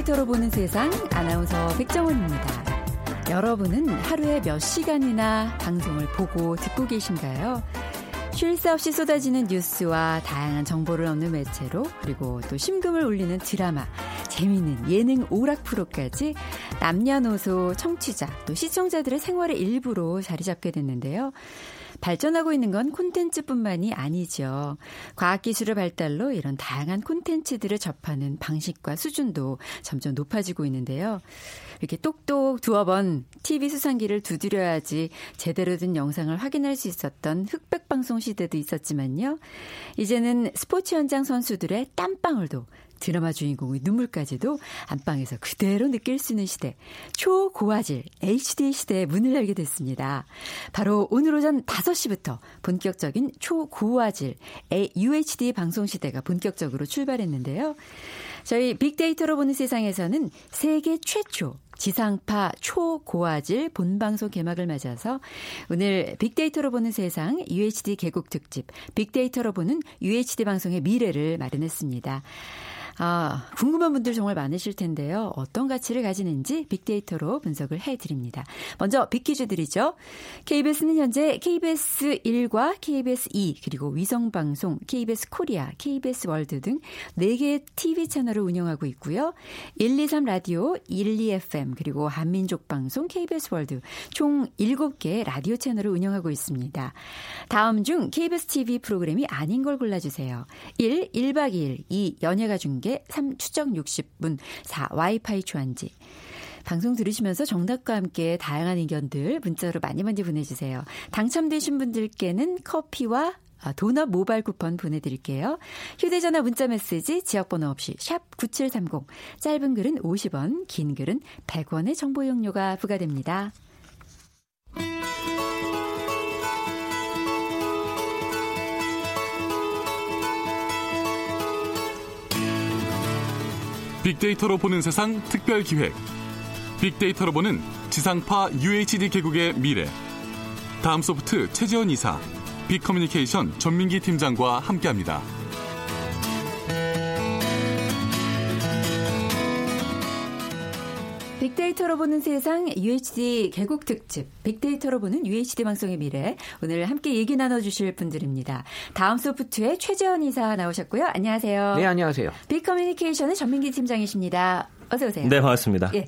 빅데이터로 보는 세상 아나운서 백정원입니다. 여러분은 하루에 몇 시간이나 방송을 보고 듣고 계신가요? 쉴 새 없이 쏟아지는 뉴스와 다양한 정보를 얻는 매체로 그리고 또 심금을 울리는 드라마, 재미있는 예능 오락 프로까지 남녀노소 청취자 또 시청자들의 생활의 일부로 자리 잡게 됐는데요. 발전하고 있는 건 콘텐츠뿐만이 아니죠. 과학기술의 발달로 이런 다양한 콘텐츠들을 접하는 방식과 수준도 점점 높아지고 있는데요. 이렇게 똑똑 두어 번 TV 수상기를 두드려야지 제대로 된 영상을 확인할 수 있었던 흑백 방송 시대도 있었지만요. 이제는 스포츠 현장 선수들의 땀방울도 드라마 주인공의 눈물까지도 안방에서 그대로 느낄 수 있는 시대, 초고화질 HD 시대의 문을 열게 됐습니다. 바로 오늘 오전 5시부터 본격적인 초고화질 UHD 방송 시대가 본격적으로 출발했는데요. 저희 빅데이터로 보는 세상에서는 세계 최초 지상파 초고화질 본방송 개막을 맞아서 오늘 빅데이터로 보는 세상 UHD 개국 특집 빅데이터로 보는 UHD 방송의 미래를 마련했습니다. 아, 궁금한 분들 정말 많으실 텐데요. 어떤 가치를 가지는지 빅데이터로 분석을 해드립니다. 먼저 빅퀴즈 드리죠. KBS는 현재 KBS 1과 KBS 2 그리고 위성방송, KBS 코리아, KBS 월드 등 4개의 TV 채널을 운영하고 있고요. 123 라디오, 12FM 그리고 한민족 방송, KBS 월드 총 7개 라디오 채널을 운영하고 있습니다. 다음 중 KBS TV 프로그램이 아닌 걸 골라주세요. 1. 1박 2일 2. 연예가 중계 게 3. 추적 60분 4. 와이파이 초안지 방송 들으시면서 정답과 함께 다양한 의견들 문자로 많이 많이 보내주세요. 당첨되신 분들께는 커피와 아, 도넛 모바일 쿠폰 보내드릴게요. 휴대전화 문자 메시지 지역번호 없이 샵 9730 짧은 글은 50원 긴 글은 100원의 정보 용료가 부과됩니다. 빅데이터로 보는 세상 특별 기획. 빅데이터로 보는 지상파 UHD 개국의 미래. 다음 소프트 최지원 이사, 빅커뮤니케이션 전민기 팀장과 함께합니다. 빅데이터로 보는 세상 UHD 개국 특집 빅데이터로 보는 UHD 방송의 미래 오늘 함께 얘기 나눠주실 분들입니다. 다음 소프트의 최재원 이사 나오셨고요. 안녕하세요. 네 안녕하세요. 빅커뮤니케이션의 전민기 팀장이십니다. 어서 오세요. 네 반갑습니다. 예.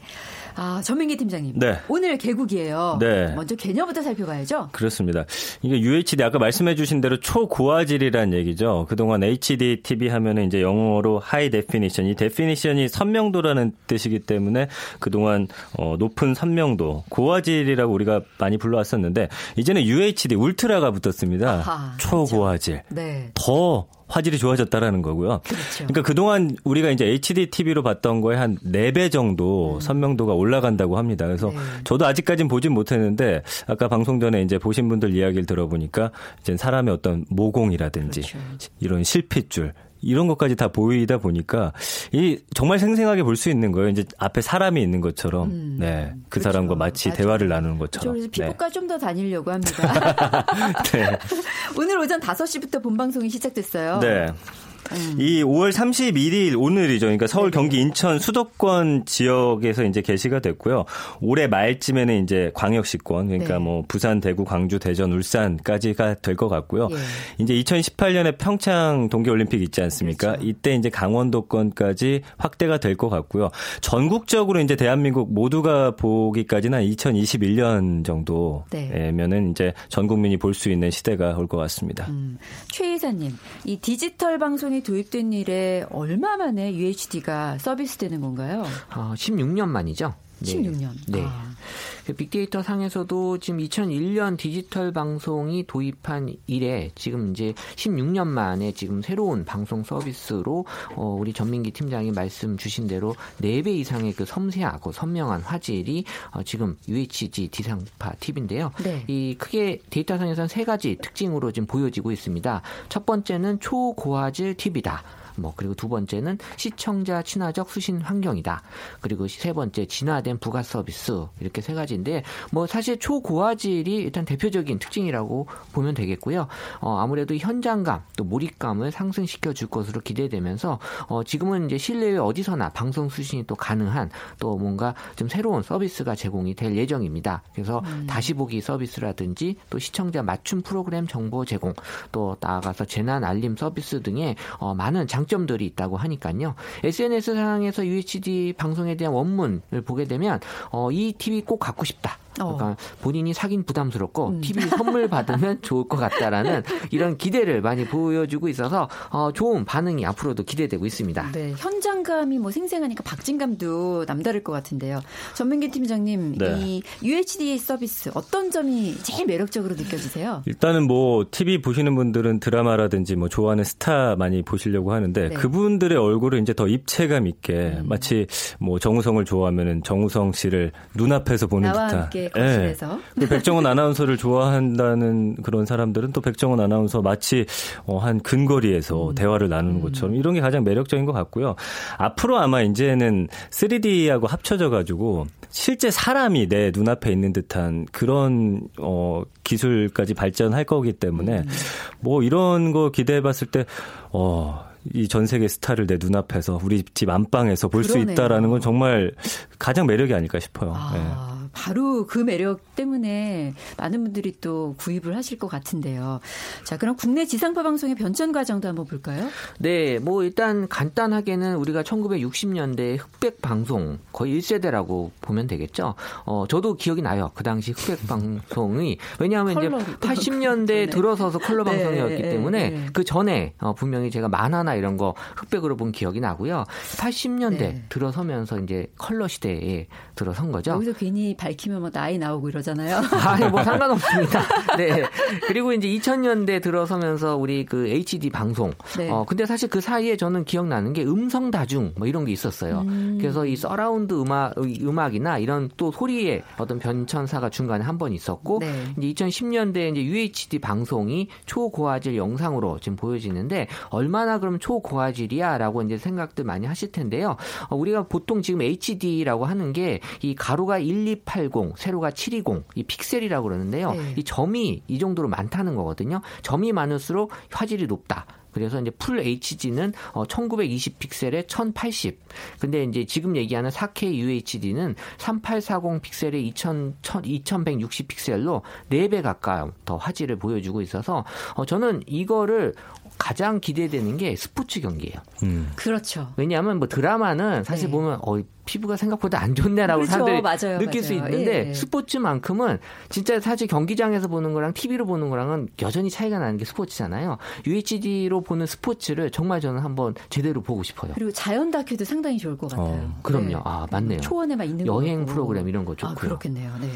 아, 전민기 팀장님. 네. 오늘 개국이에요. 네. 먼저 개념부터 살펴봐야죠. 그렇습니다. 이게 UHD 아까 말씀해 주신 대로 초고화질이라는 얘기죠. 그동안 HD TV 하면은 이제 영어로 high definition. 이 definition이 선명도라는 뜻이기 때문에 그동안 어, 높은 선명도, 고화질이라고 우리가 많이 불러왔었는데 이제는 UHD 울트라가 붙었습니다. 아하, 초고화질. 그렇죠. 네. 더 화질이 좋아졌다라는 거고요. 그렇죠. 그러니까 그동안 우리가 이제 HD TV로 봤던 거에 한 4배 정도 음. 선명도가 올라간다고 합니다. 그래서 네. 저도 아직까지는 보진 못했는데 아까 방송 전에 이제 보신 분들 이야기를 들어보니까 이제 사람의 어떤 모공이라든지 그렇죠. 이런 실핏줄 이런 것까지 다 보이다 보니까 이 정말 생생하게 볼 수 있는 거예요. 이제 앞에 사람이 있는 것처럼, 음, 네, 그 그렇죠. 사람과 마치 맞아요. 대화를 나누는 것처럼. 그래서 피부과 네. 좀더 다니려고 합니다. 네. 오늘 오전 5시부터 본 방송이 시작됐어요. 네. 음. 이 5월 31일 오늘이죠. 그러니까 서울, 네 경기, 인천 수도권 지역에서 이제 개시가 됐고요. 올해 말쯤에는 이제 광역시권 그러니까 네. 뭐 부산, 대구, 광주, 대전, 울산까지가 될 것 같고요. 예. 이제 2018년에 평창 동계올림픽 있지 않습니까? 그렇죠. 이때 이제 강원도권까지 확대가 될 것 같고요. 전국적으로 이제 대한민국 모두가 보기까지는 2021년 정도면은 네. 이제 전 국민이 볼 수 있는 시대가 올 것 같습니다. 음. 최 이사님, 이 디지털 방송 방송이 도입된 일에 얼마 만에 UHD가 서비스되는 건가요? 어, 16년 만이죠. 네. 16년. 네. 아. 그 빅데이터 상에서도 지금 2001년 디지털 방송이 도입한 이래 지금 이제 16년 만에 지금 새로운 방송 서비스로 어 우리 전민기 팀장이 말씀 주신 대로 4배 이상의 그 섬세하고 선명한 화질이 어 지금 UHD 지상파 TV인데요. 네. 이 크게 데이터상에서는 세 가지 특징으로 지금 보여지고 있습니다. 첫 번째는 초고화질 TV다. 뭐 그리고 두 번째는 시청자 친화적 수신 환경이다. 그리고 세 번째 진화된 부가 서비스 이렇게 세 가지인데 뭐 사실 초고화질이 일단 대표적인 특징이라고 보면 되겠고요. 어, 아무래도 현장감 또 몰입감을 상승시켜 줄 것으로 기대되면서 어, 지금은 이제 실내외 어디서나 방송 수신이 또 가능한 또 뭔가 좀 새로운 서비스가 제공이 될 예정입니다. 그래서 음. 다시 보기 서비스라든지 또 시청자 맞춤 프로그램 정보 제공 또 나아가서 재난 알림 서비스 등의 어, 많은 장 점들이 있다고 하니까요. SNS 상에서 UHD 방송에 대한 원문을 보게 되면 어, 이 TV 꼭 갖고 싶다. 어. 그러니까 본인이 사긴 부담스럽고 음. TV 선물 받으면 좋을 것 같다라는 이런 기대를 많이 보여주고 있어서 어, 좋은 반응이 앞으로도 기대되고 있습니다. 네, 현장감이 뭐 생생하니까 박진감도 남다를 것 같은데요. 전민기 팀장님, 네. 이 UHD 서비스 어떤 점이 제일 매력적으로 느껴지세요? 일단은 뭐 TV 보시는 분들은 드라마라든지 뭐 좋아하는 스타 많이 보시려고 하는데 네. 그분들의 얼굴을 이제 더 입체감 있게 음. 마치 뭐 정우성을 좋아하면은 정우성 씨를 눈앞에서 보는 듯한 거실에서. 네. 백정원 아나운서를 좋아한다는 그런 사람들은 또 백정원 아나운서 마치 어, 한 근거리에서 음. 대화를 나누는 음. 것처럼 이런 게 가장 매력적인 것 같고요. 앞으로 아마 이제는 3D하고 합쳐져 가지고 실제 사람이 내 눈앞에 있는 듯한 그런 어 기술까지 발전할 거기 때문에 음. 뭐 이런 거 기대해 봤을 때 어, 이전 세계 스타를 내 눈앞에서 우리 집 안방에서 볼 수 있다라는 건 정말 가장 매력이 아닐까 싶어요. 아. 네. 바로 그 매력 때문에 많은 분들이 또 구입을 하실 것 같은데요. 자, 그럼 국내 지상파 방송의 변천 과정도 한번 볼까요? 네, 뭐 일단 간단하게는 우리가 1960년대 흑백 방송 거의 1세대라고 보면 되겠죠. 어, 저도 기억이 나요. 그 당시 흑백 방송이 왜냐하면 이제 80년대 네. 들어서서 컬러 네, 방송이었기 네, 때문에 네. 그 전에 어, 분명히 제가 만화나 이런 거 흑백으로 본 기억이 나고요. 80년대 들어서면서 이제 컬러 시대에 들어선 거죠. 여기서 괜히 밝히면 뭐 나이 나오고 이러잖아요. 아니, 뭐 상관없습니다. 네. 그리고 이제 2000년대 들어서면서 우리 그 HD 방송. 네. 어, 근데 사실 그 사이에 저는 기억나는 게 음성 다중 뭐 이런 게 있었어요. 음. 그래서 이 서라운드 음악, 음악이나 이런 또 소리의 어떤 변천사가 중간에 한 번 있었고, 네. 이제 2010년대에 이제 UHD 방송이 초고화질 영상으로 지금 보여지는데, 얼마나 그럼 초고화질이야? 라고 이제 생각들 많이 하실 텐데요. 어, 우리가 보통 지금 HD라고 하는 게 이 가로가 1, 2, 8 720, 세로가 720, 이 픽셀이라고 그러는데요. 네. 이 점이 이 정도로 많다는 거거든요. 점이 많을수록 화질이 높다. 그래서 이제 풀 HD는 어 1920 픽셀에 1080. 근데 이제 지금 얘기하는 4K UHD는 3840 픽셀에 2000, 2160 픽셀로 4배 가까운 더 화질을 보여주고 있어서 어 저는 이거를 가장 기대되는 게 스포츠 경기예요. 음. 그렇죠. 왜냐하면 뭐 드라마는 사실 네. 보면 어 피부가 생각보다 안 좋네라고 그렇죠. 사람들이 맞아요, 느낄 맞아요. 수 있는데 예. 스포츠만큼은 진짜 사실 경기장에서 보는 거랑 TV로 보는 거랑은 여전히 차이가 나는 게 스포츠잖아요. UHD로 보는 스포츠를 정말 저는 한번 제대로 보고 싶어요. 그리고 자연 다큐도 상당히 좋을 것 같아요. 어, 그럼요. 네. 아 맞네요. 초원에만 있는 여행 프로그램 이런 거 좋고요. 아, 그렇겠네요. 네.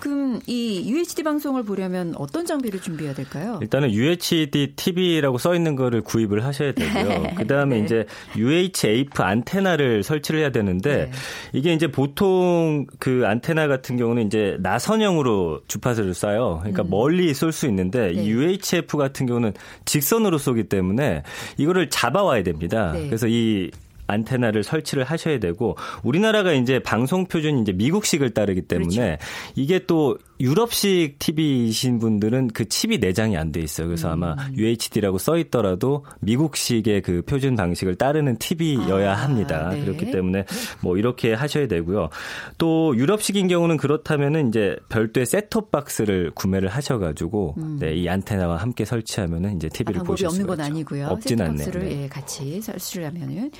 그럼 이 UHD 방송을 보려면 어떤 장비를 준비해야 될까요? 일단은 UHD TV라고 써 있는 거를 구입을 하셔야 되고요. 그다음에 네. 이제 UHF 안테나를 설치를 해야 되는데 네. 이게 이제 보통 그 안테나 같은 경우는 이제 나선형으로 주파수를 쏴요. 그러니까 음. 멀리 쏠 수 있는데 네. UHF 같은 경우는 직선으로 쏘기 때문에 이거를 잡아와야 됩니다. 네. 그래서 이 안테나를 설치를 하셔야 되고 우리나라가 이제 방송 표준이 이제 미국식을 따르기 때문에 그렇죠. 이게 또 유럽식 TV이신 분들은 그 칩이 내장이 안 돼 있어요. 그래서 음. 아마 UHD라고 써 있더라도 미국식의 그 표준 방식을 따르는 TV여야 아, 합니다. 네. 그렇기 때문에 뭐 이렇게 하셔야 되고요. 또 유럽식인 경우는 그렇다면은 이제 별도의 셋톱 박스를 구매를 하셔 가지고 음. 네, 이 안테나와 함께 설치하면은 이제 TV를 아, 보실 수가 없는 건 아니고요. 없진 않네요. 네. 예, 같이 설치하면은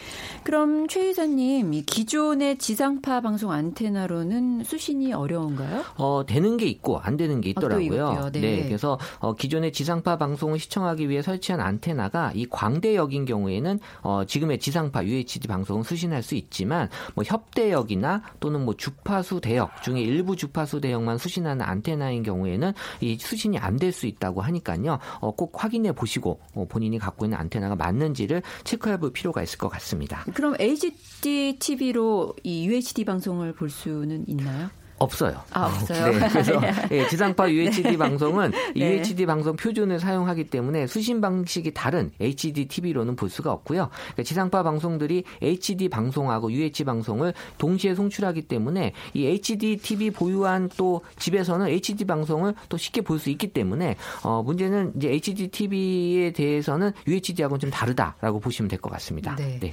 그럼 최 이사님 이 기존의 지상파 방송 안테나로는 수신이 어려운가요? 어 되는 게 있고 안 되는 게 있더라고요. 아, 네. 네. 그래서 어, 기존의 지상파 방송을 시청하기 위해 설치한 안테나가 이 광대역인 경우에는 어, 지금의 지상파 UHD 방송은 수신할 수 있지만 뭐 협대역이나 또는 뭐 주파수 대역 중에 일부 주파수 대역만 수신하는 안테나인 경우에는 이 수신이 안 될 수 있다고 하니까요. 어, 꼭 확인해 보시고 어, 본인이 갖고 있는 안테나가 맞는지를 체크해 볼 필요가 있을 것 같습니다. 그럼 HD TV로 이 UHD 방송을 볼 수는 있나요? 없어요. 아, 없어요. 네, 그래서 예, 지상파 UHD 네. 방송은 네. UHD 방송 표준을 사용하기 때문에 수신 방식이 다른 HD TV로는 볼 수가 없고요. 그러니까 지상파 방송들이 HD 방송하고 UHD 방송을 동시에 송출하기 때문에 이 HD TV 보유한 또 집에서는 HD 방송을 또 쉽게 볼 수 있기 때문에 어, 문제는 이제 HD TV에 대해서는 UHD하고는 좀 다르다라고 보시면 될 것 같습니다. 네. 네.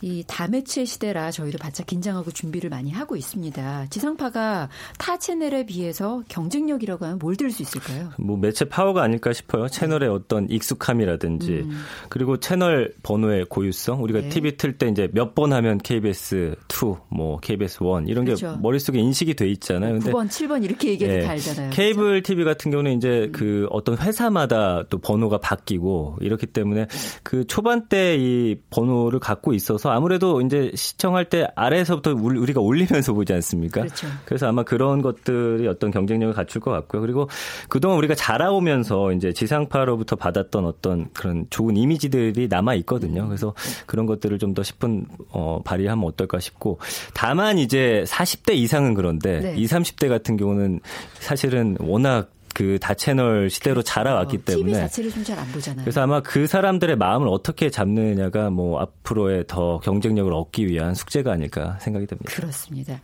이 다매체 시대라 저희도 바짝 긴장하고 준비를 많이 하고 있습니다. 지상파가 타 채널에 비해서 경쟁력이라고 하면 뭘 들 수 있을까요? 뭐 매체 파워가 아닐까 싶어요. 채널의 어떤 익숙함이라든지 음. 그리고 채널 번호의 고유성. 우리가 네. TV 틀 때 이제 몇 번 하면 KBS 2, 뭐 KBS 1 이런 그렇죠. 게 머릿속에 인식이 돼 있잖아요. 근데 9번, 7번 이렇게 얘기해도 네. 다 알잖아요. 케이블 그렇죠? TV 같은 경우는 이제 음. 그 어떤 회사마다 또 번호가 바뀌고 이렇기 때문에 그 초반 때 이 번호를 갖고 있어서 그래서 아무래도 이제 시청할 때 아래에서부터 우리가 올리면서 보지 않습니까? 그렇죠. 그래서 아마 그런 것들이 어떤 경쟁력을 갖출 것 같고요. 그리고 그동안 우리가 자라오면서 이제 지상파로부터 받았던 어떤 그런 좋은 이미지들이 남아 있거든요. 그래서 그런 것들을 좀더 10분 어, 발휘하면 어떨까 싶고 다만 이제 40대 이상은 그런데 네. 20, 30대 같은 경우는 사실은 워낙 그 다채널 시대로 자라왔기 때문에 TV 자체를 좀 잘 안 보잖아요. 그래서 아마 그 사람들의 마음을 어떻게 잡느냐가 뭐 앞으로의 더 경쟁력을 얻기 위한 숙제가 아닐까 생각이 됩니다. 그렇습니다.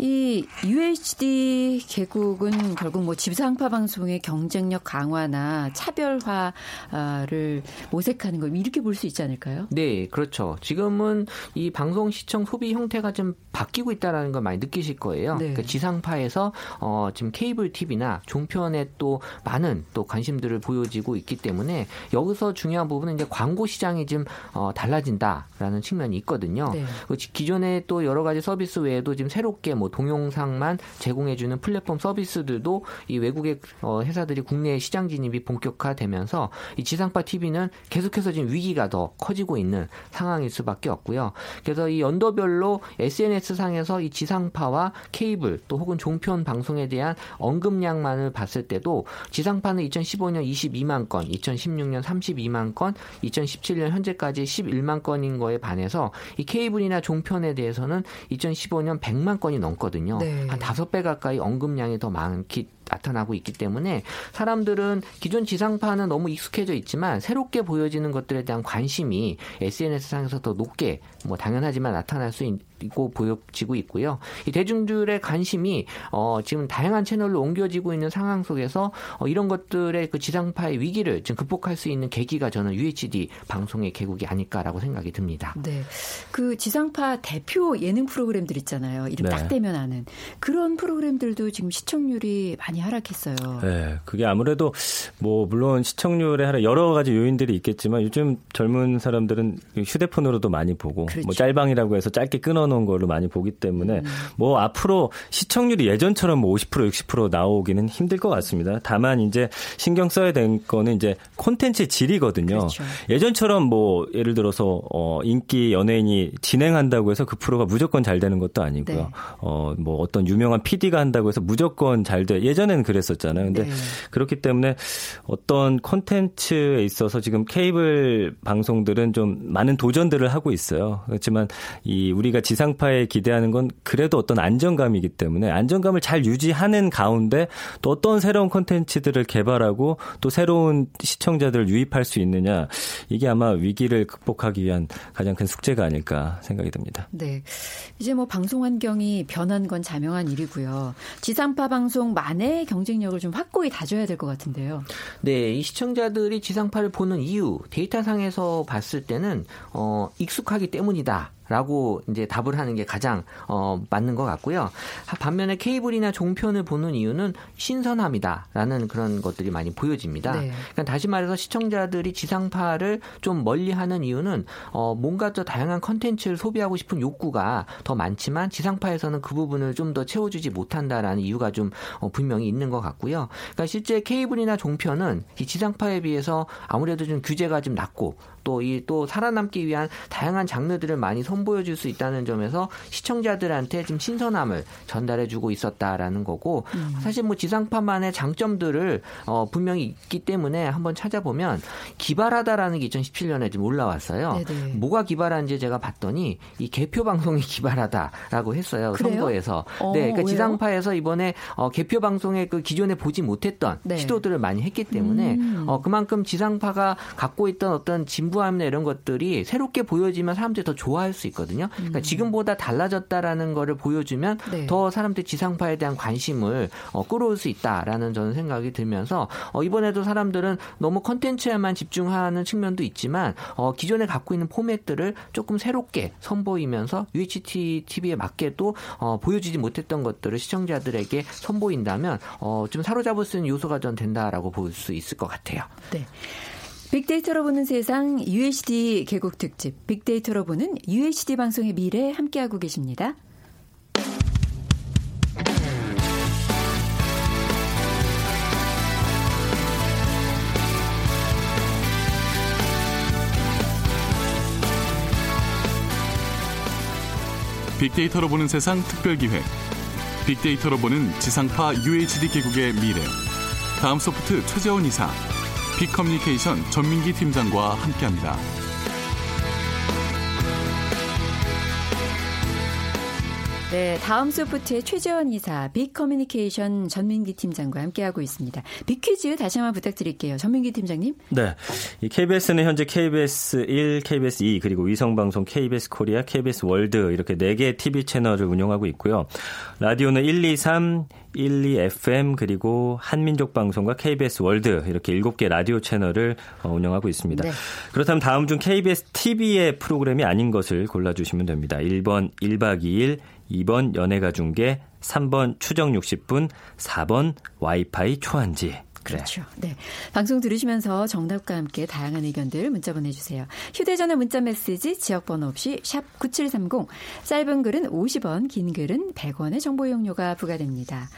이 UHD 개국은 결국 뭐 지상파 방송의 경쟁력 강화나 차별화를 모색하는 거 이렇게 볼 수 있지 않을까요? 네, 그렇죠. 지금은 이 방송 시청 소비 형태가 좀 바뀌고 있다라는 걸 많이 느끼실 거예요. 네. 그러니까 지상파에서 어, 지금 케이블 TV나 종편 에 또 많은 또 관심들을 보여지고 있기 때문에 여기서 중요한 부분은 이제 광고 시장이 좀 어, 달라진다라는 측면이 있거든요. 네. 그 기존에 또 여러 가지 서비스 외에도 지금 새롭게 뭐 동영상만 제공해주는 플랫폼 서비스들도 이 외국의 어, 회사들이 국내 시장 진입이 본격화되면서 이 지상파 TV는 계속해서 지금 위기가 더 커지고 있는 상황일 수밖에 없고요. 그래서 이 연도별로 SNS 상에서 이 지상파와 케이블 또 혹은 종편 방송에 대한 언급량만을 봤을 때도 지상파는 2015년 22만 건, 2016년 32만 건, 2017년 현재까지 11만 건인 거에 반해서 이 케이블이나 종편에 대해서는 2015년 100만 건이 넘 넘거든요. 네. 한 다섯 배 가까이 언급량이 더 많기 나타나고 있기 때문에 사람들은 기존 지상파는 너무 익숙해져 있지만 새롭게 보여지는 것들에 대한 관심이 SNS상에서 더 높게 뭐 당연하지만 나타날 수 있고 보여지고 있고요. 이 대중들의 관심이 어 지금 다양한 채널로 옮겨지고 있는 상황 속에서 어 이런 것들의 그 지상파의 위기를 지금 극복할 수 있는 계기가 저는 UHD 방송의 개국이 아닐까라고 생각이 듭니다. 네. 그 지상파 대표 예능 프로그램들 있잖아요. 이름 네. 딱 대면 아는 그런 프로그램들도 지금 시청률이 많이 많이 하락했어요. 네, 그게 아무래도 뭐 물론 시청률에 하락 여러 가지 요인들이 있겠지만 요즘 젊은 사람들은 휴대폰으로도 많이 보고 뭐 그렇죠. 뭐 짤방이라고 해서 짧게 끊어놓은 걸로 많이 보기 때문에 음. 뭐 앞으로 시청률이 예전처럼 뭐 50% 60% 나오기는 힘들 것 같습니다. 다만 이제 신경 써야 될 거는 이제 콘텐츠의 질이거든요. 그렇죠. 예전처럼 뭐 예를 들어서 어 인기 연예인이 진행한다고 해서 그 프로가 무조건 잘 되는 것도 아니고요. 네. 어뭐 어떤 유명한 PD가 한다고 해서 무조건 잘 돼. 예전 예전에는 그랬었잖아요. 근데 네. 그렇기 때문에 어떤 콘텐츠에 있어서 지금 케이블 방송들은 좀 많은 도전들을 하고 있어요. 그렇지만 이 우리가 지상파에 기대하는 건 그래도 어떤 안정감이기 때문에 안정감을 잘 유지하는 가운데 또 어떤 새로운 콘텐츠들을 개발하고 또 새로운 시청자들을 유입할 수 있느냐 이게 아마 위기를 극복하기 위한 가장 큰 숙제가 아닐까 생각이 듭니다. 네. 이제 뭐 방송 환경이 변한 건 자명한 일이고요. 지상파 방송 만에 경쟁력을 좀 확고히 다져야 될 것 같은데요. 네, 이 시청자들이 지상파를 보는 이유 데이터상에서 봤을 때는 어, 익숙하기 때문이다. 라고 이제 답을 하는 게 가장 어, 맞는 것 같고요. 반면에 케이블이나 종편을 보는 이유는 신선함이다라는 그런 것들이 많이 보여집니다. 네. 그러니까 다시 말해서 시청자들이 지상파를 좀 멀리하는 이유는 어, 뭔가 더 다양한 컨텐츠를 소비하고 싶은 욕구가 더 많지만 지상파에서는 그 부분을 좀 더 채워주지 못한다라는 이유가 좀 어, 분명히 있는 것 같고요. 그러니까 실제 케이블이나 종편은 이 지상파에 비해서 아무래도 좀 규제가 좀 낮고 또 이또 또 살아남기 위한 다양한 장르들을 많이 소 선보여 줄 수 있다는 점에서 시청자들한테 좀 신선함을 전달해 주고 있었다라는 거고 음. 사실 뭐 지상파만의 장점들을 어, 분명히 있기 때문에 한번 찾아보면 기발하다라는 게 2017년에 좀 올라왔어요. 네네. 뭐가 기발한지 제가 봤더니 이 개표 방송이 기발하다라고 했어요. 그래요? 선거에서. 어, 네, 그러니까 왜요? 지상파에서 이번에 어, 개표 방송에 그 기존에 보지 못했던 네. 시도들을 많이 했기 때문에 음. 어, 그만큼 지상파가 갖고 있던 어떤 진 부함이나 이런 것들이 새롭게 보여지면 사람들이 더 좋아할 수 있거든요. 그러니까 음. 지금보다 달라졌다라는 거를 보여주면 네. 더 사람들이 지상파에 대한 관심을 어, 끌어올 수 있다라는 저는 생각이 들면서 어, 이번에도 사람들은 너무 컨텐츠에만 집중하는 측면도 있지만 어, 기존에 갖고 있는 포맷들을 조금 새롭게 선보이면서 UHT TV에 맞게도 어, 보여주지 못했던 것들을 시청자들에게 선보인다면 어, 좀 사로잡을 수 있는 요소가 전 된다라고 볼 수 있을 것 같아요. 네. 빅데이터로 보는 세상 UHD 개국 특집. 빅데이터로 보는 UHD 방송의 미래 함께하고 계십니다. 빅데이터로 보는 세상 특별기획. 빅데이터로 보는 지상파 UHD 개국의 미래. 다음 소프트 최재원 이사 빅커뮤니케이션 전민기 팀장과 함께합니다. 네, 다음 소프트의 최재원 이사, 빅 커뮤니케이션 전민기 팀장과 함께하고 있습니다. 빅퀴즈 다시 한번 부탁드릴게요. 전민기 팀장님. 네, 이 KBS는 현재 KBS 1, KBS 2 그리고 위성방송 KBS 코리아, KBS 월드 이렇게 4개의 TV 채널을 운영하고 있고요. 라디오는 1, 2, 3, 12FM 그리고 한민족 방송과 KBS 월드 이렇게 7개 라디오 채널을 어, 운영하고 있습니다. 네. 그렇다면 다음 중 KBS TV의 프로그램이 아닌 것을 골라 주시면 됩니다. 1번 1박 2일, 2번 연예가 중계, 3번 추정 60분, 4번 와이파이 초안지. 그렇죠. 네. 방송 들으시면서 정답과 함께 다양한 의견들 문자 보내주세요. 휴대전화 문자 메시지 지역번호 없이 샵 9730, 짧은 글은 50원, 긴 글은 100원의 정보 이용료가 부과됩니다.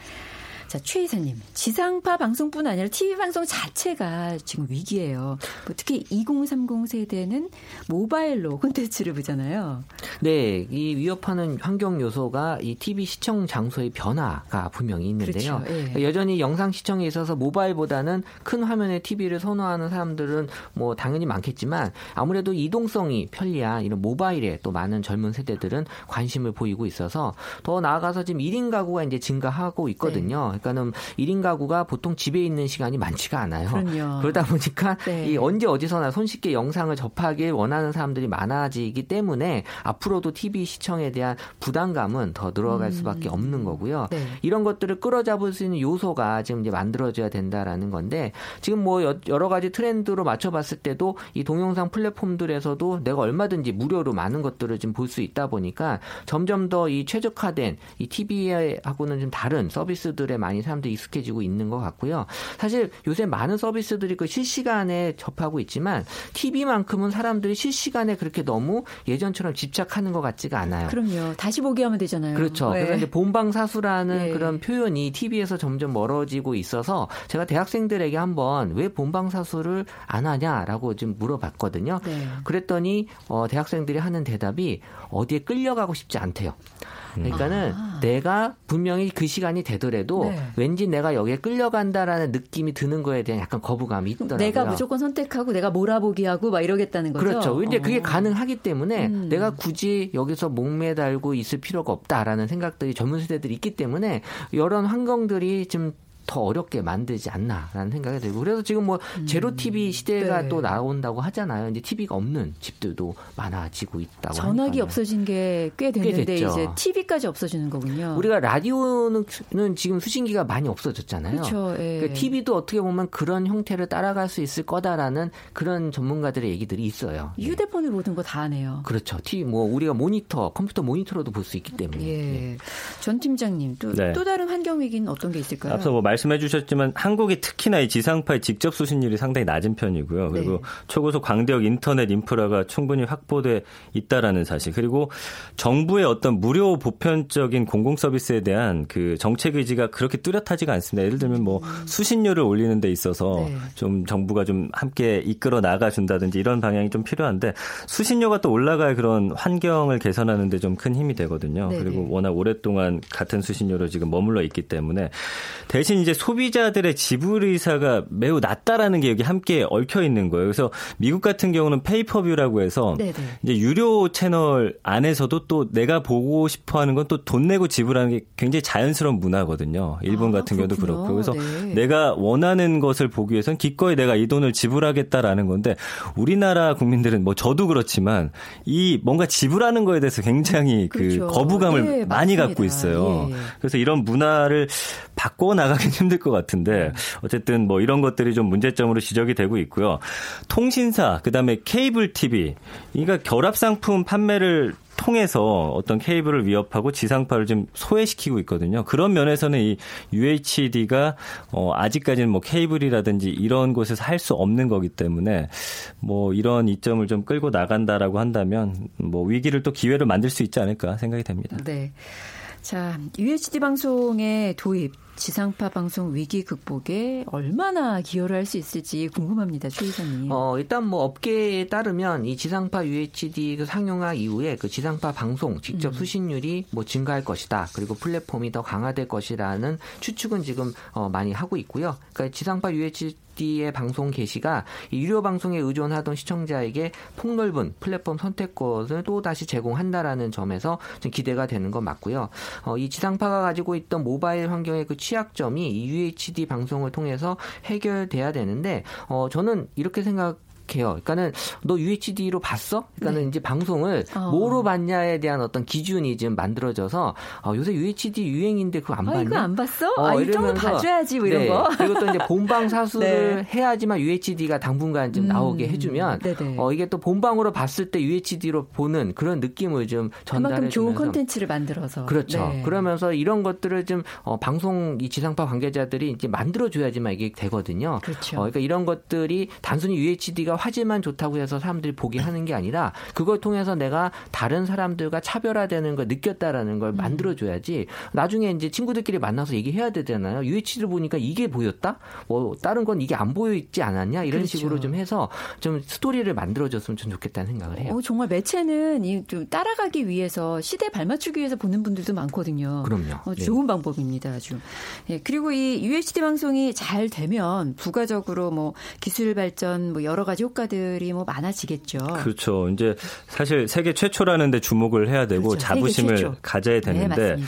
자, 최 이사님. 지상파 방송뿐 아니라 TV 방송 자체가 지금 위기예요. 뭐 특히 2030 세대는 모바일로 콘텐츠를 보잖아요. 네, 이 위협하는 환경 요소가 이 TV 시청 장소의 변화가 분명히 있는데요. 그렇죠. 예. 그러니까 여전히 영상 시청에 있어서 모바일보다는 큰 화면의 TV를 선호하는 사람들은 뭐 당연히 많겠지만 아무래도 이동성이 편리한 이런 모바일에 또 많은 젊은 세대들은 관심을 보이고 있어서 더 나아가서 지금 1인 가구가 이제 증가하고 있거든요. 네. 그러니까는 1인 가구가 보통 집에 있는 시간이 많지가 않아요. 그럼요. 그러다 보니까 네. 이 언제 어디서나 손쉽게 영상을 접하길 원하는 사람들이 많아지기 때문에 앞으로도 TV 시청에 대한 부담감은 더 늘어갈 음. 수밖에 없는 거고요. 네. 이런 것들을 끌어잡을 수 있는 요소가 지금 이제 만들어져야 된다라는 건데 지금 뭐 여러 가지 트렌드로 맞춰봤을 때도 이 동영상 플랫폼들에서도 내가 얼마든지 무료로 많은 것들을 지금 볼 수 있다 보니까 점점 더 이 최적화된 이 TV하고는 좀 다른 서비스들에 많이 많이 사람들이 익숙해지고 있는 것 같고요. 사실 요새 많은 서비스들이 그 실시간에 접하고 있지만 TV만큼은 사람들이 실시간에 그렇게 너무 예전처럼 집착하는 것 같지가 않아요. 그럼요. 다시 보기 하면 되잖아요. 그렇죠. 네. 그래서 이제 본방사수라는 네. 그런 표현이 TV에서 점점 멀어지고 있어서 제가 대학생들에게 한번 왜 본방사수를 안 하냐라고 좀 물어봤거든요. 네. 그랬더니 어, 대학생들이 하는 대답이 어디에 끌려가고 싶지 않대요. 그러니까는 아. 내가 분명히 그 시간이 되더라도 네. 왠지 내가 여기에 끌려간다라는 느낌이 드는 거에 대한 약간 거부감이 있더라고요. 내가 무조건 선택하고 내가 몰아보기 하고 막 이러겠다는 거죠. 그렇죠. 이제 어. 그게 가능하기 때문에 음. 내가 굳이 여기서 목매달고 있을 필요가 없다라는 생각들이 젊은 세대들이 있기 때문에 이런 환경들이 좀 더 어렵게 만들지 않나라는 생각이 들고 그래서 지금 뭐 음. 제로 TV 시대가 네. 또 나온다고 하잖아요. 이제 TV가 없는 집들도 많아지고 있다고. 전화기 하니까요. 없어진 게 꽤 됐는데 꽤 이제 TV까지 없어지는 거군요. 우리가 라디오는 지금 수신기가 많이 없어졌잖아요. 그렇죠. 예. 그러니까 TV도 어떻게 보면 그런 형태를 따라갈 수 있을 거다라는 그런 전문가들의 얘기들이 있어요. 네. 휴대폰을 모든 거 다 하네요. 그렇죠. TV 뭐 우리가 모니터, 컴퓨터 모니터로도 볼 수 있기 때문에. 예. 네. 전 팀장님 또또 네. 또 다른 환경 위기는 어떤 게 있을까요? 앞서 뭐 말씀해 주셨지만 한국이 특히나 이 지상파의 직접 수신율이 상당히 낮은 편이고요. 그리고 네. 초고속 광대역 인터넷 인프라가 충분히 확보돼 있다라는 사실. 그리고 정부의 어떤 무료 보편적인 공공 서비스에 대한 그 정책 의지가 그렇게 뚜렷하지가 않습니다. 예를 들면 뭐 음. 수신료를 올리는 데 있어서 네. 좀 정부가 좀 함께 이끌어 나가 준다든지 이런 방향이 좀 필요한데 수신료가 또 올라가야 그런 환경을 개선하는 데 좀 큰 힘이 되거든요. 네네. 그리고 워낙 오랫동안 같은 수신료로 지금 머물러 있기 때문에 대신 이제 소비자들의 지불 의사가 매우 낮다라는 게 여기 함께 얽혀 있는 거예요. 그래서 미국 같은 경우는 페이퍼뷰라고 해서 네네. 이제 유료 채널 안에서도 또 내가 보고 싶어 하는 건 또 돈 내고 지불하는 게 굉장히 자연스러운 문화거든요. 일본 아, 같은 경우도 그렇고. 그래서 네. 내가 원하는 것을 보기 위해서는 기꺼이 내가 이 돈을 지불하겠다라는 건데 우리나라 국민들은 뭐 저도 그렇지만 이 뭔가 지불하는 거에 대해서 굉장히 그 그렇죠. 그 거부감을 네, 많이 갖고 있어요. 예. 그래서 이런 문화를 바꿔 나가긴 힘들 것 같은데 네. 어쨌든 뭐 이런 것들이 좀 문제점으로 지적이 되고 있고요. 통신사 그다음에 케이블 TV 그러니까 결합 상품 판매를 통해서 어떤 케이블을 위협하고 지상파를 좀 소외시키고 있거든요. 그런 면에서는 이 UHD가 어 아직까지는 뭐 케이블이라든지 이런 곳에서 할 수 없는 거기 때문에 뭐 이런 이점을 좀 끌고 나간다라고 한다면 뭐 위기를 또 기회를 만들 수 있지 않을까 생각이 됩니다. 네. 자, UHD 방송의 도입 지상파 방송 위기 극복에 얼마나 기여를 할 수 있을지 궁금합니다, 최 이사님. 어, 일단 뭐 업계에 따르면 이 지상파 UHD 그 상용화 이후에 그 지상파 방송 직접 음. 수신율이 뭐 증가할 것이다. 그리고 플랫폼이 더 강화될 것이라는 추측은 지금 어, 많이 하고 있고요. 그러니까 지상파 UHD HD의 방송 게시가 유료 방송에 의존하던 시청자에게 폭넓은 플랫폼 선택권을 또 다시 제공한다라는 점에서 좀 기대가 되는 건 맞고요. 어, 이 지상파가 가지고 있던 모바일 환경의 그 취 약점이 이 UHD 방송을 통해서 해결돼야 되는데 어, 저는 이렇게 생각 해요. 그러니까는 너 UHD로 봤어? 그러니까는 네. 이제 방송을 어. 뭐로 봤냐에 대한 어떤 기준이 지금 만들어져서 어, 요새 UHD 유행인데 그거 안 아, 봤냐? 이거 안 봤어? 어, 아, 이런 봐줘야지 뭐 이런 네. 거. 그리고 또 이제 본방 사수를 네. 해야지만 UHD가 당분간 좀 음. 나오게 해주면 어, 이게 또 본방으로 봤을 때 UHD로 보는 그런 느낌을 좀 전달해 주면서 좋은 콘텐츠를 만들어서 그렇죠. 네. 그러면서 이런 것들을 좀 어, 방송 이 지상파 관계자들이 이제 만들어 줘야지만 이게 되거든요. 그렇죠. 어, 그러니까 이런 것들이 단순히 UHD가 화질만 좋다고 해서 사람들이 보게 하는 게 아니라 그걸 통해서 내가 다른 사람들과 차별화되는 걸 느꼈다라는 걸 음. 만들어줘야지 나중에 이제 친구들끼리 만나서 얘기해야 되잖아요. UH를 보니까 이게 보였다? 뭐 다른 건 이게 안 보여 있지 않았냐? 이런 그렇죠. 식으로 좀 해서 좀 스토리를 만들어줬으면 좀 좋겠다는 생각을 해요. 어, 정말 매체는 좀 따라가기 위해서 시대 발맞추기 위해서 보는 분들도 많거든요. 그럼요. 어, 네. 좋은 네. 방법입니다. 아주. 예, 그리고 이 UHD 방송이 잘 되면 부가적으로 뭐 기술 발전 뭐 여러 가지 효과들이 뭐 많아지겠죠. 그렇죠. 이제 사실 세계 최초라는데 주목을 해야 되고 그렇죠. 자부심을 가져야 네, 되는데 네,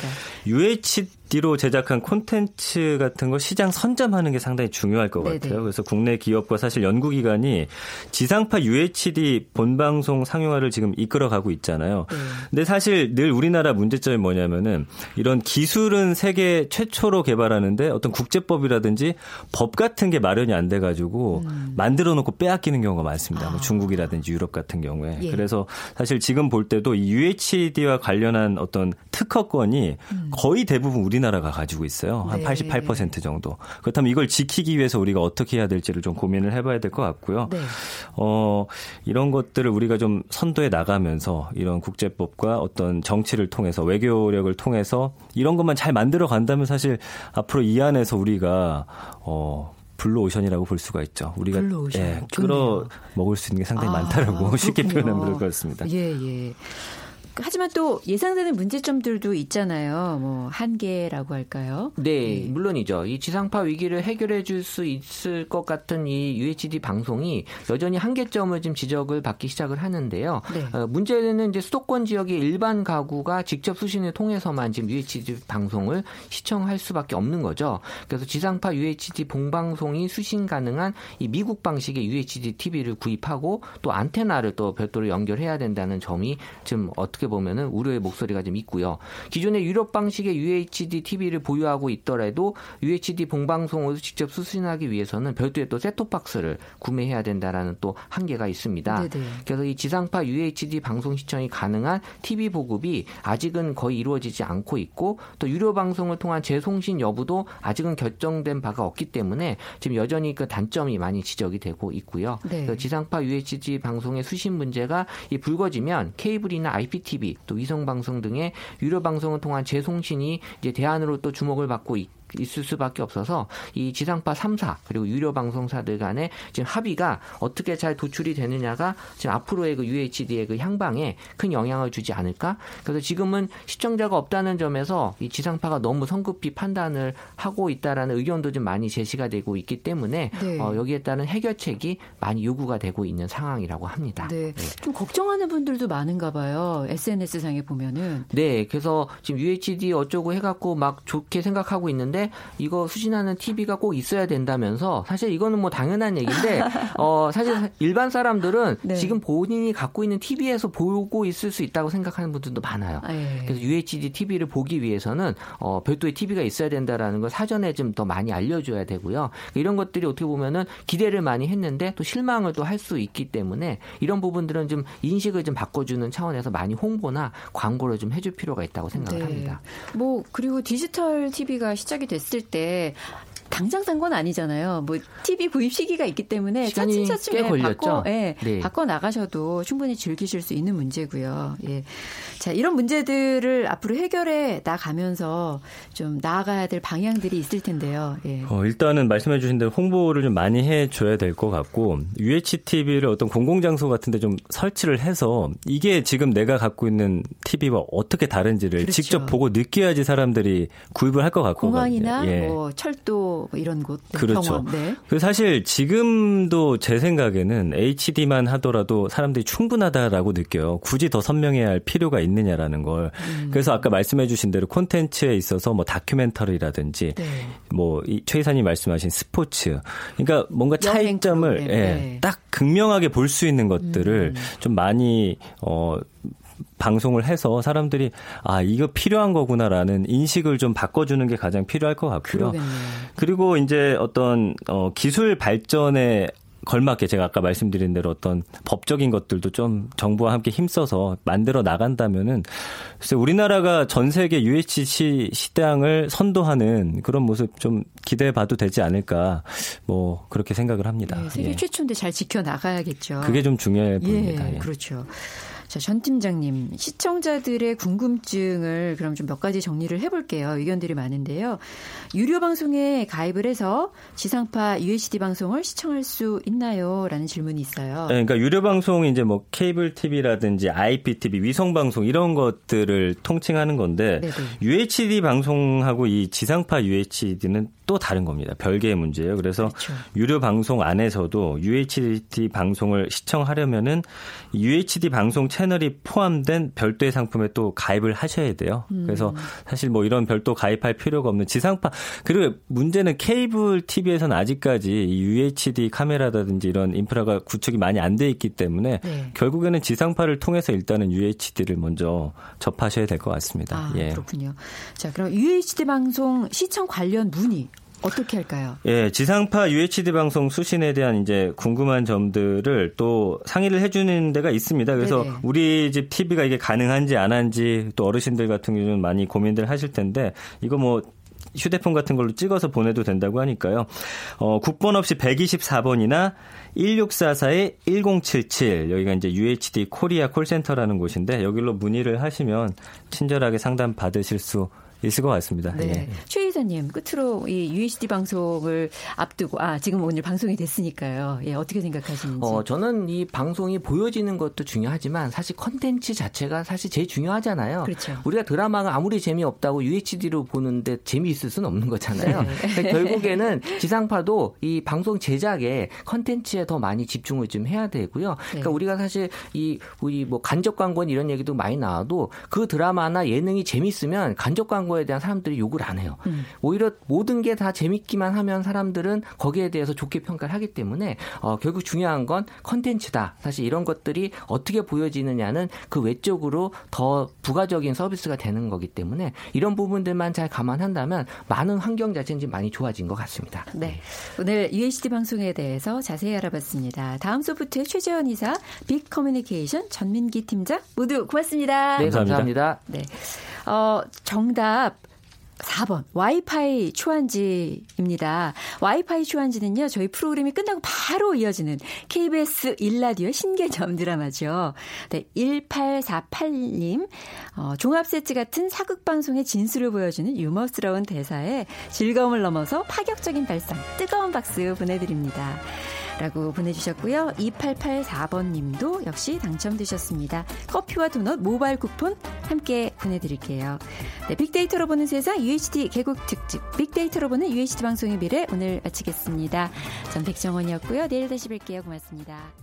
UH D로 제작한 콘텐츠 같은 거 시장 선점하는 게 상당히 중요할 것 같아요. 네네. 그래서 국내 기업과 사실 연구기관이 지상파 UHD 본방송 상용화를 지금 이끌어가고 있잖아요. 네. 근데 사실 늘 우리나라 문제점이 뭐냐면은 이런 기술은 세계 최초로 개발하는데 어떤 국제법이라든지 법 같은 게 마련이 안 돼가지고 음. 만들어 놓고 빼앗기는 경우가 많습니다. 뭐 아. 뭐 중국이라든지 유럽 같은 경우에. 예. 그래서 사실 지금 볼 때도 이 UHD와 관련한 어떤 특허권이 음. 거의 대부분 우리 우리나라가 가지고 있어요. 한 네. 88% 정도. 그렇다면 이걸 지키기 위해서 우리가 어떻게 해야 될지를 좀 고민을 해봐야 될 것 같고요. 네. 어, 이런 것들을 우리가 좀 선도해 나가면서 이런 국제법과 어떤 정치를 통해서 외교력을 통해서 이런 것만 잘 만들어 간다면 사실 앞으로 이 안에서 우리가 어, 블루오션이라고 볼 수가 있죠. 우리가 예, 끌어 먹을 수 있는 게 상당히 아, 많다라고 쉽게 표현하면 그럴 것 같습니다. 예, 예. 하지만 또 예상되는 문제점들도 있잖아요. 뭐 한계라고 할까요? 네, 네. 물론이죠. 이 지상파 위기를 해결해 줄 수 있을 것 같은 이 UHD 방송이 여전히 한계점을 좀 지적을 받기 시작을 하는데요. 네. 어, 문제는 이제 수도권 지역의 일반 가구가 직접 수신을 통해서만 지금 UHD 방송을 시청할 수밖에 없는 거죠. 그래서 지상파 UHD 봉방송이 수신 가능한 이 미국 방식의 UHD TV를 구입하고 또 안테나를 또 별도로 연결해야 된다는 점이 좀 어떻게 어떻게 보면은 우려의 목소리가 좀 있고요. 기존의 유럽 방식의 UHD TV를 보유하고 있더라도 UHD 본방송을 직접 수신하기 위해서는 별도의 또 셋톱박스를 구매해야 된다라는 또 한계가 있습니다. 네네. 그래서 이 지상파 UHD 방송 시청이 가능한 TV 보급이 아직은 거의 이루어지지 않고 있고 또 유료 방송을 통한 재송신 여부도 아직은 결정된 바가 없기 때문에 지금 여전히 그 단점이 많이 지적이 되고 있고요. 네. 지상파 UHD 방송의 수신 문제가 이 불거지면 케이블이나 IPTV 또 위성 방송 등의 유료 방송을 통한 재송신이 이제 대안으로 또 주목을 받고 있 있을 수밖에 없어서 이 지상파 3사 그리고 유료 방송사들 간의 지금 합의가 어떻게 잘 도출이 되느냐가 지금 앞으로의 그 UHD의 그 향방에 큰 영향을 주지 않을까? 그래서 지금은 시청자가 없다는 점에서 이 지상파가 너무 성급히 판단을 하고 있다라는 의견도 좀 많이 제시가 되고 있기 때문에 네. 어, 여기에 따른 해결책이 많이 요구가 되고 있는 상황이라고 합니다. 네. 네. 좀 걱정하는 분들도 많은가 봐요. SNS 상에 보면은. 네. 그래서 지금 UHD 어쩌고 해갖고 막 좋게 생각하고 있는데 이거 수신하는 TV가 꼭 있어야 된다면서 사실 이거는 뭐 당연한 얘기인데 어 사실 일반 사람들은 네. 지금 본인이 갖고 있는 TV에서 보고 있을 수 있다고 생각하는 분들도 많아요. 네. 그래서 UHD TV를 보기 위해서는 어 별도의 TV가 있어야 된다라는 걸 사전에 좀 더 많이 알려줘야 되고요. 이런 것들이 어떻게 보면은 기대를 많이 했는데 또 실망을 또 할 수 있기 때문에 이런 부분들은 좀 인식을 좀 바꿔주는 차원에서 많이 홍보나 광고를 좀 해줄 필요가 있다고 생각을 네. 합니다. 뭐 그리고 디지털 TV가 시작이 됐을 때 당장 산 건 아니잖아요. 뭐 TV 구입 시기가 있기 때문에 차츰차츰 꽤 걸렸죠. 바꿔, 예, 네. 바꿔 나가셔도 충분히 즐기실 수 있는 문제고요. 예. 자, 이런 문제들을 앞으로 해결해 나가면서 좀 나아가야 될 방향들이 있을 텐데요. 예. 어, 일단은 말씀해 주신 대로 홍보를 좀 많이 해 줘야 될 것 같고 UHTV를 어떤 공공장소 같은 데 좀 설치를 해서 이게 지금 내가 갖고 있는 TV와 어떻게 다른지를 그렇죠. 직접 보고 느껴야지 사람들이 구입을 할 것 같고 공항이나 예. 뭐 철도 뭐 이런 곳 그렇죠. 네. 그 사실 지금도 제 생각에는 HD만 하더라도 사람들이 충분하다라고 느껴요. 굳이 더 선명해야 할 필요가 있느냐라는 걸. 음. 그래서 아까 말씀해주신 대로 콘텐츠에 있어서 뭐 다큐멘터리라든지 네. 뭐최 이사님 말씀하신 스포츠, 그러니까 뭔가 차이점을 예, 네. 딱 극명하게 볼 수 있는 것들을 음. 좀 많이 어 방송을 해서 사람들이 아 이거 필요한 거구나라는 인식을 좀 바꿔주는 게 가장 필요할 것 같고요. 그러겠네요. 그리고 이제 어떤 어, 기술 발전에 걸맞게 제가 아까 말씀드린 대로 어떤 법적인 것들도 좀 정부와 함께 힘써서 만들어 나간다면은 글쎄 우리나라가 전 세계 UHC 시장을 선도하는 그런 모습 좀 기대해 봐도 되지 않을까 뭐 그렇게 생각을 합니다. 네, 세계 예. 최초인데 잘 지켜 나가야겠죠. 그게 좀 중요해 보입니다. 예, 예. 그렇죠. 자, 전 팀장님, 시청자들의 궁금증을 그럼 좀 몇 가지 정리를 해볼게요. 의견들이 많은데요. 유료 방송에 가입을 해서 지상파 UHD 방송을 시청할 수 있나요? 라는 질문이 있어요. 네, 그러니까 유료 방송이 이제 뭐 케이블 TV라든지 IPTV, 위성 방송 이런 것들을 통칭하는 건데 네네. UHD 방송하고 이 지상파 UHD는 또 다른 겁니다. 별개의 문제예요. 그래서 그렇죠. 유료 방송 안에서도 UHD 방송을 시청하려면은 UHD 방송 채널 이 포함된 별도의 상품에 또 가입을 하셔야 돼요. 음. 그래서 사실 뭐 이런 별도 가입할 필요가 없는 지상파 그리고 문제는 케이블 TV에서는 아직까지 UHD 카메라라든지 이런 인프라가 구축이 많이 안 돼 있기 때문에 네. 결국에는 지상파를 통해서 일단은 UHD를 먼저 접하셔야 될 것 같습니다. 아, 예. 그렇군요. 자, 그럼 UHD 방송 시청 관련 문의 어떻게 할까요? 예, 지상파 UHD 방송 수신에 대한 이제 궁금한 점들을 또 상의를 해주는 데가 있습니다. 그래서 네네. 우리 집 TV가 이게 가능한지 안 한지 또 어르신들 같은 경우는 많이 고민들 하실 텐데 이거 뭐 휴대폰 같은 걸로 찍어서 보내도 된다고 하니까요. 어, 국번 없이 124번이나 1644-1077 여기가 이제 UHD 코리아 콜센터라는 곳인데 여기로 문의를 하시면 친절하게 상담 받으실 수 있을 것 같습니다. 네. 예. 최 이사님 끝으로 이 UHD 방송을 앞두고 아 지금 오늘 방송이 됐으니까요. 예, 어떻게 생각하시는지? 어, 저는 이 방송이 보여지는 것도 중요하지만 사실 컨텐츠 자체가 사실 제일 중요하잖아요. 그렇죠. 우리가 드라마가 아무리 재미없다고 UHD로 보는데 재미있을 수는 없는 거잖아요. 네. 결국에는 지상파도 이 방송 제작에 컨텐츠에 더 많이 집중을 좀 해야 되고요. 네. 그러니까 우리가 사실 이 우리 뭐 간접 광고 이런 얘기도 많이 나와도 그 드라마나 예능이 재밌으면 간접 광고 거에 대한 사람들이 욕을 안 해요. 음. 오히려 모든 게 다 재밌기만 하면 사람들은 거기에 대해서 좋게 평가를 하기 때문에 어, 결국 중요한 건 컨텐츠다. 사실 이런 것들이 어떻게 보여지느냐는 그 외적으로 더 부가적인 서비스가 되는 거기 때문에 이런 부분들만 잘 감안한다면 많은 환경 자체는 지금 많이 좋아진 것 같습니다. 네. 오늘 UHD 방송에 대해서 자세히 알아봤습니다. 다음 소프트의 최재원 이사, 빅 커뮤니케이션 전민기 팀장 모두 고맙습니다. 네, 감사합니다. 네. 어, 정답 4번 와이파이 초안지입니다. 와이파이 초안지는요. 저희 프로그램이 끝나고 바로 이어지는 KBS 일라디오 신개념 드라마죠. 네, 1848님 어, 종합 세트 같은 사극 방송의 진수를 보여주는 유머스러운 대사에 즐거움을 넘어서 파격적인 발상 뜨거운 박수 보내드립니다. 라고 보내주셨고요. 2884번 님도 역시 당첨되셨습니다. 커피와 도넛 모바일 쿠폰 함께 보내드릴게요. 네, 빅데이터로 보는 세상 UHD 개국 특집 빅데이터로 보는 UHD 방송의 미래 오늘 마치겠습니다. 전 백정원이었고요. 내일 다시 뵐게요. 고맙습니다.